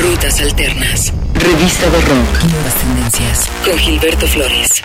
Rutas Alternas. Revista de Rock. Nuevas tendencias. Con Gilberto Flores.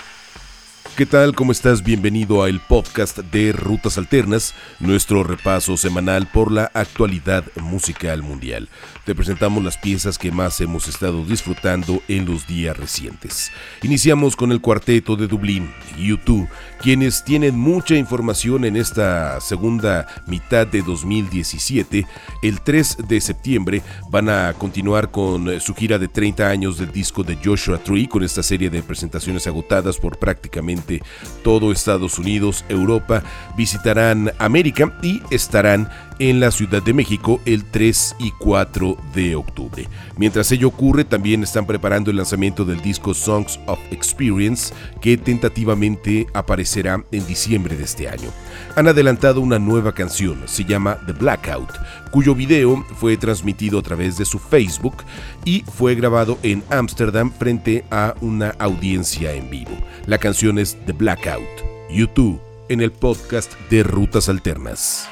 ¿Qué tal? ¿Cómo estás? Bienvenido a el podcast de Rutas Alternas, nuestro repaso semanal por la actualidad musical mundial. Te presentamos las piezas que más hemos estado disfrutando en los días recientes. Iniciamos con el cuarteto de Dublín, YouTube, quienes tienen mucha información en esta segunda mitad de 2017. El 3 de septiembre van a continuar con su gira de 30 años del disco de Joshua Tree, con esta serie de presentaciones agotadas por prácticamente todo Estados Unidos, Europa, visitarán América y estarán en la Ciudad de México el 3 y 4 de octubre. Mientras ello ocurre, también están preparando el lanzamiento del disco Songs of Experience, que tentativamente aparecerá en diciembre de este año. Han adelantado una nueva canción, se llama The Blackout, cuyo video fue transmitido a través de su Facebook y fue grabado en Ámsterdam frente a una audiencia en vivo. La canción es The Blackout, YouTube, en el podcast de Rutas Alternas.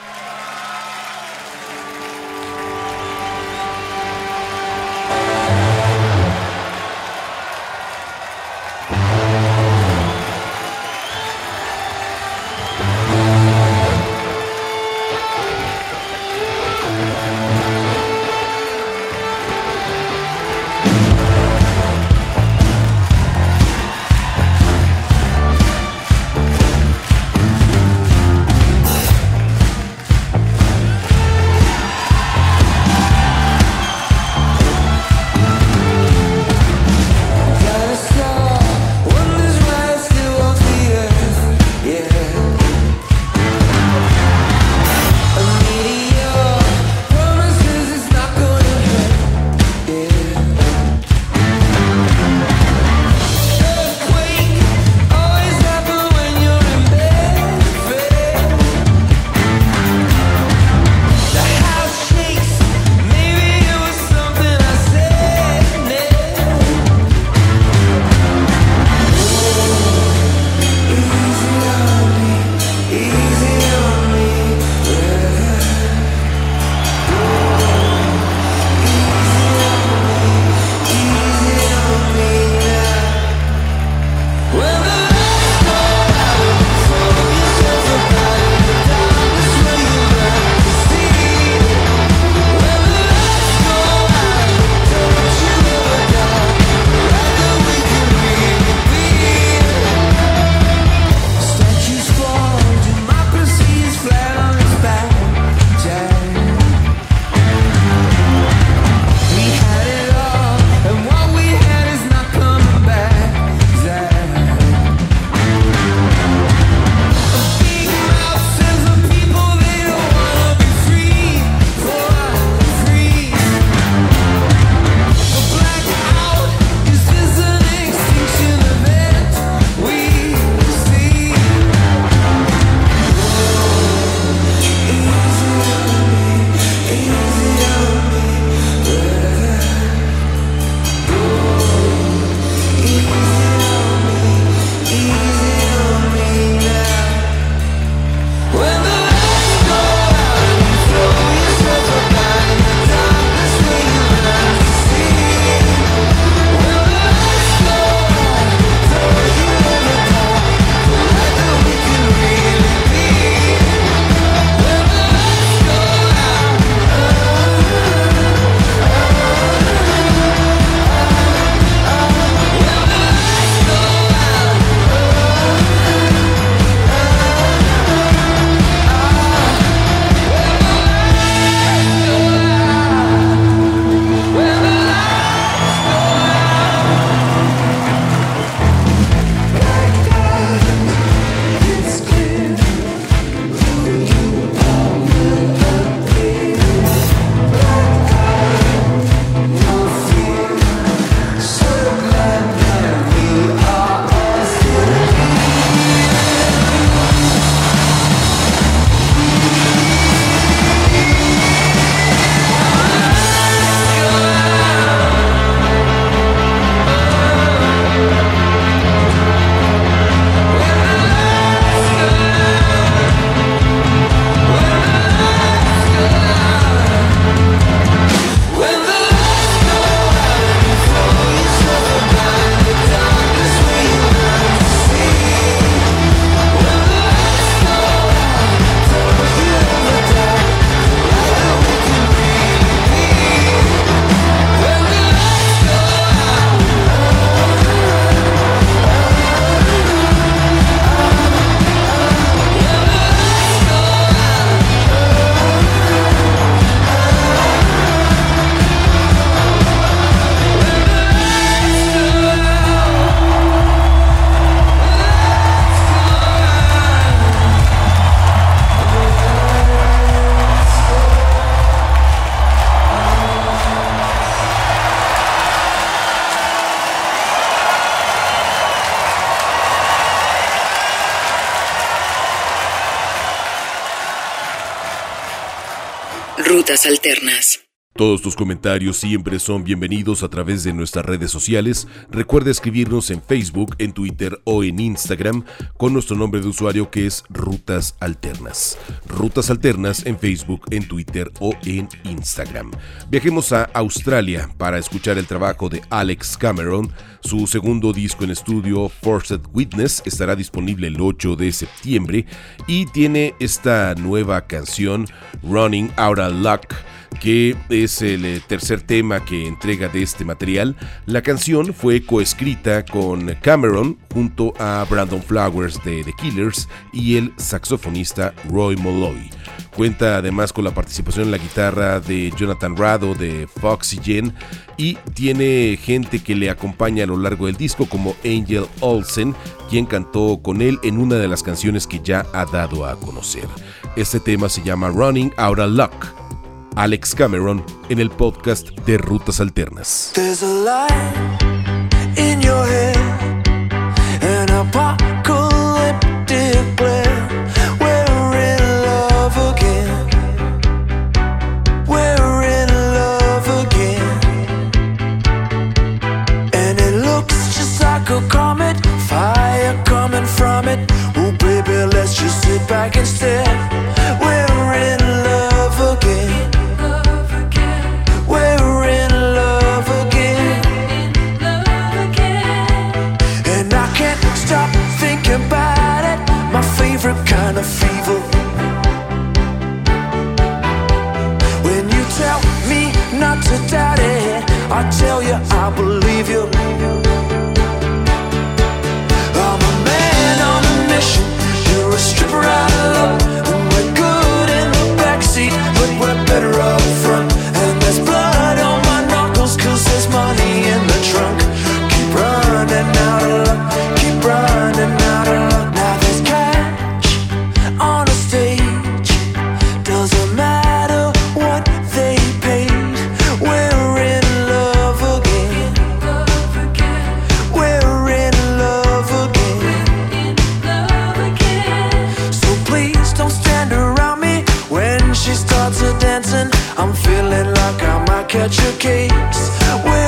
Rutas Alternas. Todos tus comentarios siempre son bienvenidos a través de nuestras redes sociales. Recuerda escribirnos en Facebook, en Twitter o en Instagram con nuestro nombre de usuario que es Rutas Alternas. Rutas Alternas en Facebook, en Twitter o en Instagram. Viajemos a Australia para escuchar el trabajo de Alex Cameron. Su segundo disco en estudio, Forced Witness, estará disponible el 8 de septiembre y tiene esta nueva canción, Running Out of Luck que es el eh, tercer tema que entrega de este material. La canción fue coescrita con Cameron junto a Brandon Flowers de The Killers y el saxofonista Roy Molloy. Cuenta además con la participación en la guitarra de Jonathan Rado de Foxygen y tiene gente que le acompaña a lo largo del disco como Angel Olsen, quien cantó con él en una de las canciones que ya ha dado a conocer. Este tema se llama Running Out of Luck Alex Cameron en el podcast de Rutas Alternas. kind of fever. catch your cakes.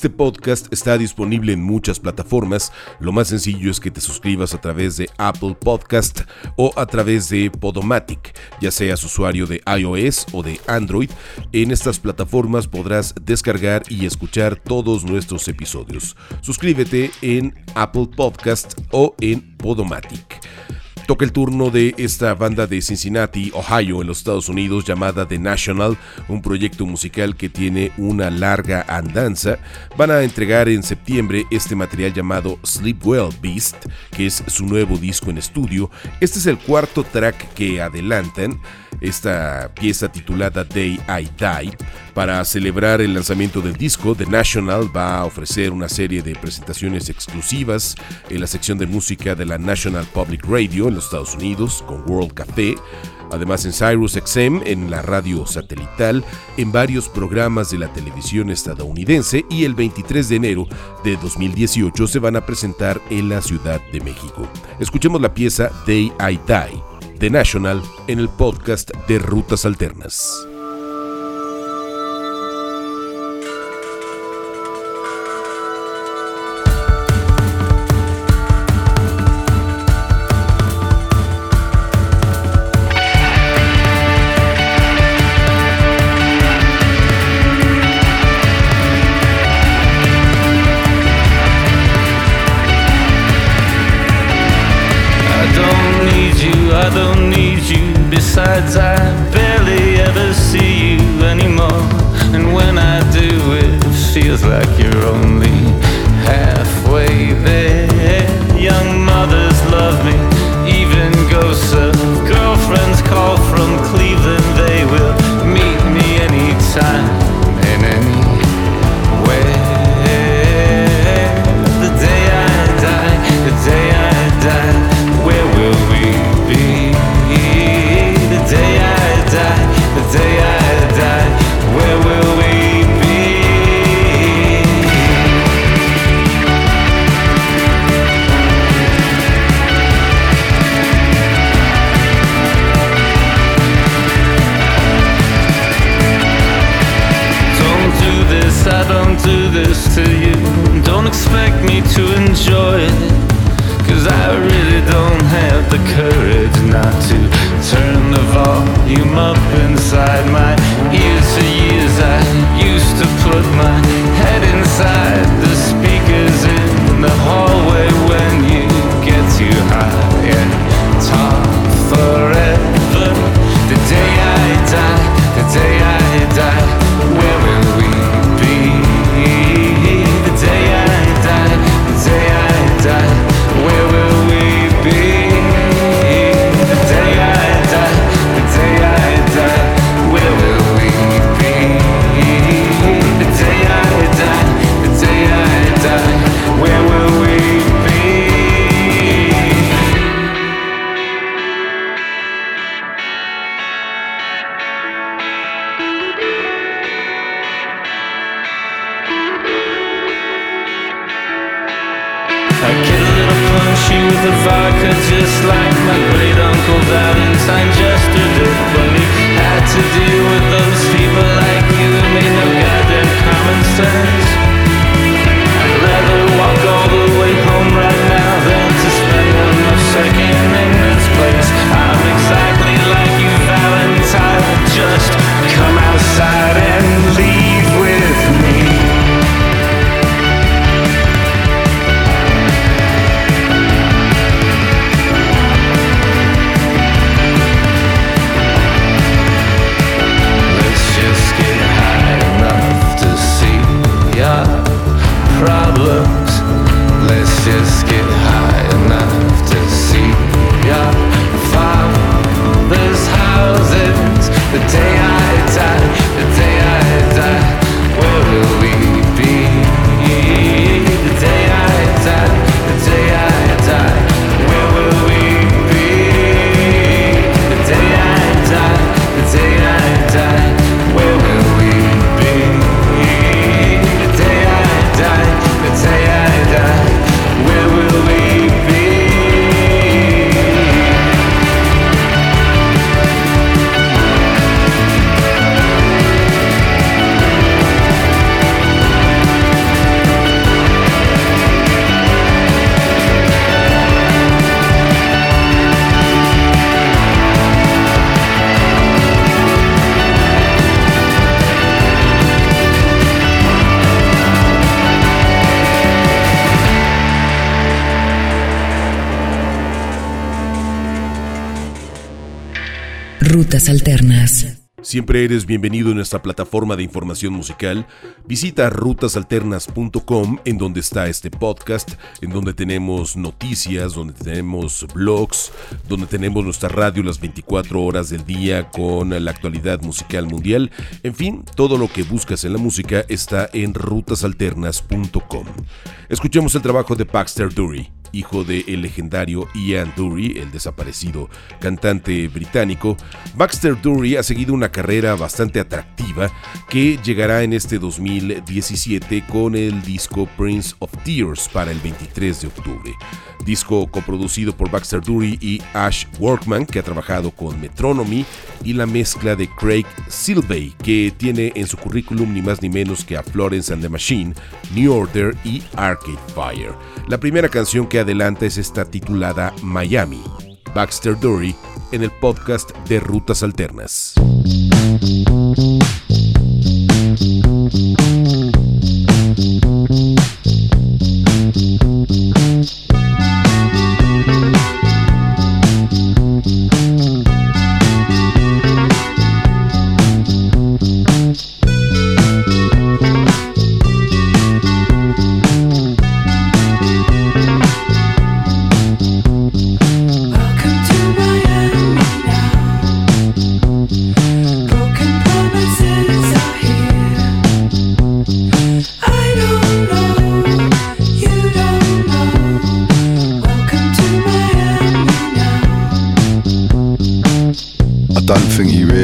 Este podcast está disponible en muchas plataformas. Lo más sencillo es que te suscribas a través de Apple Podcast o a través de Podomatic, ya seas usuario de iOS o de Android. En estas plataformas podrás descargar y escuchar todos nuestros episodios. Suscríbete en Apple Podcast o en Podomatic. Toca el turno de esta banda de Cincinnati, Ohio, en los Estados Unidos, llamada The National, un proyecto musical que tiene una larga andanza. Van a entregar en septiembre este material llamado Sleep Well Beast, que es su nuevo disco en estudio. Este es el cuarto track que adelantan esta pieza titulada Day I Die. Para celebrar el lanzamiento del disco, The National va a ofrecer una serie de presentaciones exclusivas en la sección de música de la National Public Radio en los Estados Unidos con World Café. Además en Cyrus XM, en la radio satelital, en varios programas de la televisión estadounidense y el 23 de enero de 2018 se van a presentar en la Ciudad de México. Escuchemos la pieza Day I Die The National en el podcast de Rutas Alternas. inside my ears for years. I used to put my head inside the speakers in the hall. I get a little punchy with the vodka Just like my great uncle Valentine Just a dirtbag had to deal with Rutas Alternas. Siempre eres bienvenido en nuestra plataforma de información musical. Visita rutasalternas.com en donde está este podcast, en donde tenemos noticias, donde tenemos blogs, donde tenemos nuestra radio las 24 horas del día con la actualidad musical mundial. En fin, todo lo que buscas en la música está en rutasalternas.com. Escuchemos el trabajo de Baxter Dury hijo del el legendario Ian Dury, el desaparecido cantante británico, Baxter Dury ha seguido una carrera bastante atractiva que llegará en este 2017 con el disco Prince of Tears para el 23 de octubre disco coproducido por Baxter Dury y Ash Workman, que ha trabajado con Metronomy, y la mezcla de Craig Silvey, que tiene en su currículum ni más ni menos que a Florence and the Machine, New Order y Arcade Fire. La primera canción que adelanta es esta titulada Miami. Baxter Dury en el podcast de Rutas Alternas.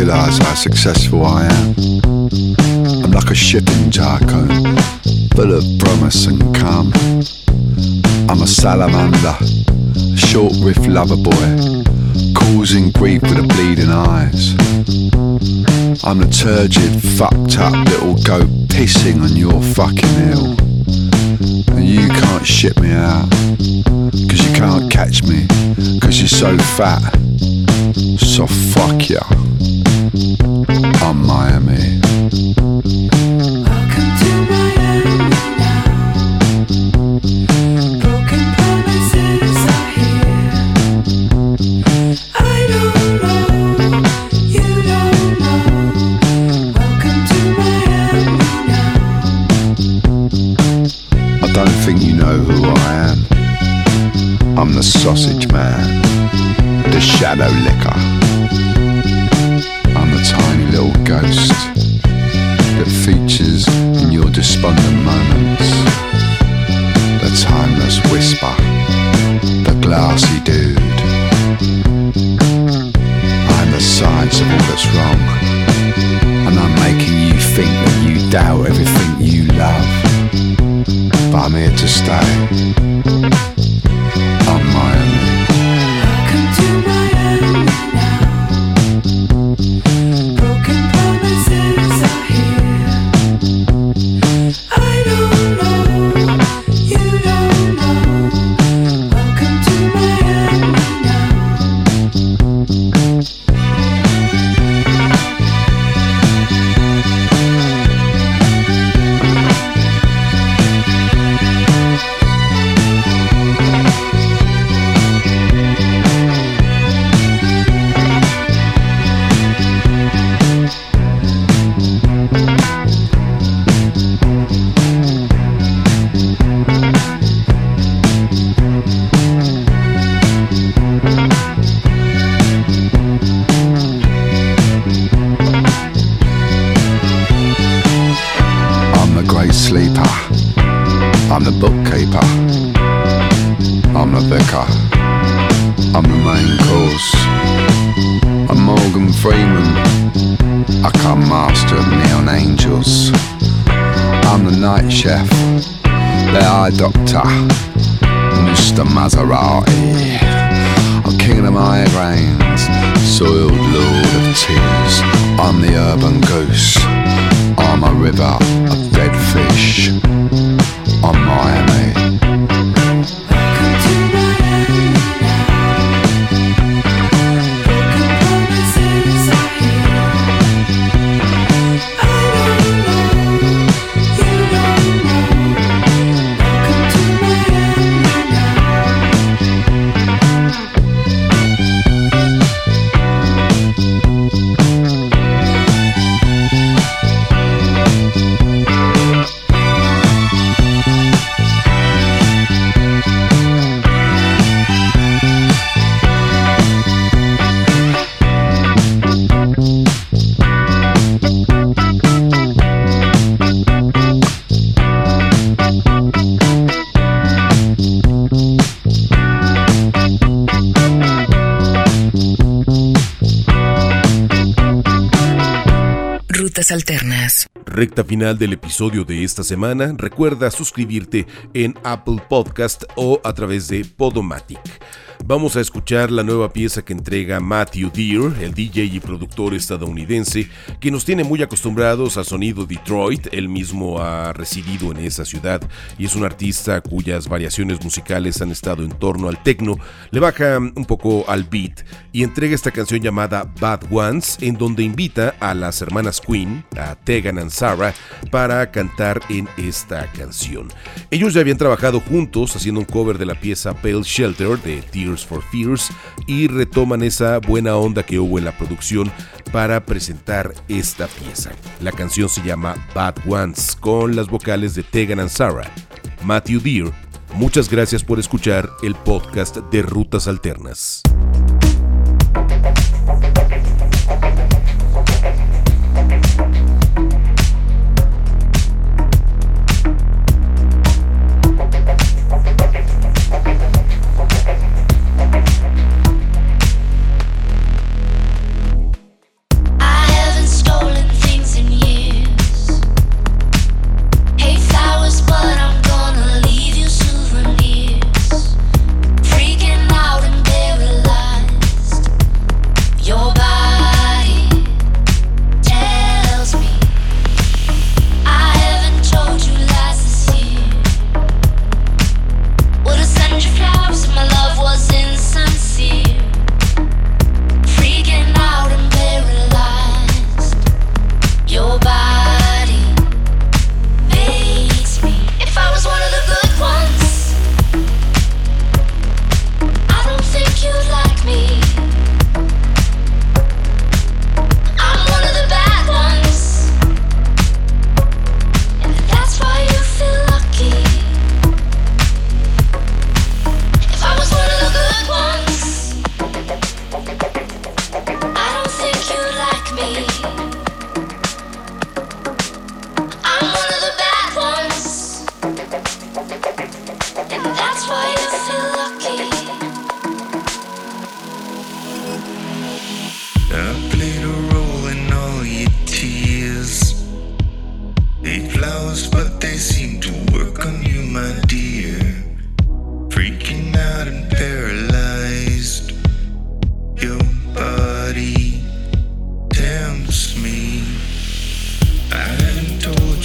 Successful I am. I'm like a shipping tycoon, full of promise and calm. I'm a salamander, short riff lover boy, causing grief with the bleeding eyes. I'm the turgid, fucked up little goat pissing on your fucking hill. And you can't ship me out, cause you can't catch me, cause you're so fat. So fuck ya. I'm Miami. Welcome to Miami now. Broken promises are here. I don't know, you don't know. Welcome to Miami now. I don't think you know who I am. I'm the sausage man, the shadow licker. sleeper. I'm the bookkeeper. I'm the vicar. I'm the main course. I'm Morgan Freeman. I come master of neon angels. I'm the night chef, the eye doctor, Mr. Maserati. I'm king of the migraines, soiled lord of tears. I'm the urban goose. I'm a river dead fish on Miami. Recta final del episodio de esta semana. Recuerda suscribirte en Apple Podcast o a través de Podomatic. Vamos a escuchar la nueva pieza que entrega Matthew Deere, el DJ y productor estadounidense, que nos tiene muy acostumbrados a sonido Detroit. Él mismo ha residido en esa ciudad y es un artista cuyas variaciones musicales han estado en torno al techno. Le baja un poco al beat y entrega esta canción llamada Bad Ones, en donde invita a las hermanas Queen, a Tegan and Sarah, para cantar en esta canción. Ellos ya habían trabajado juntos haciendo un cover de la pieza Pale Shelter de For Fears y retoman esa buena onda que hubo en la producción para presentar esta pieza. La canción se llama Bad Ones con las vocales de Tegan Sarah. Matthew Deere, muchas gracias por escuchar el podcast de Rutas Alternas.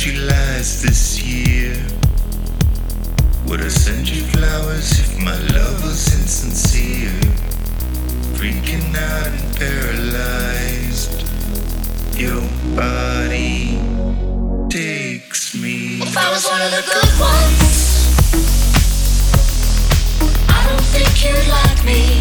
She lies this year. Would I send you flowers if my love was insincere? Freaking out and paralyzed. Your body takes me. If I was one of the good ones, I don't think you'd like me.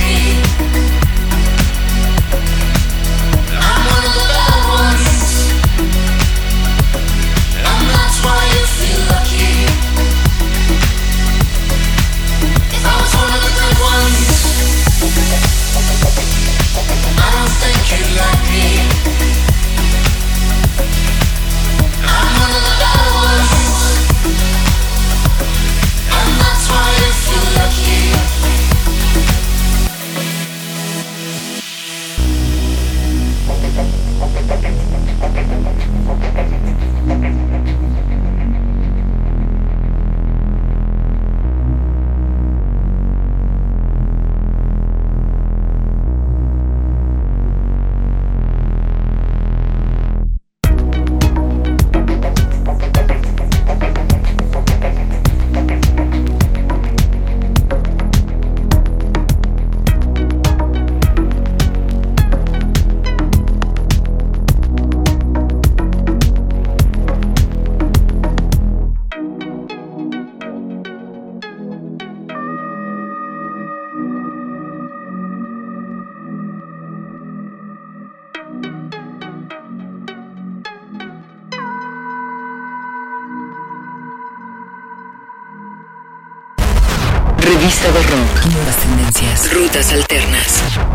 De rock. Nuevas tendencias. Rutas alternas.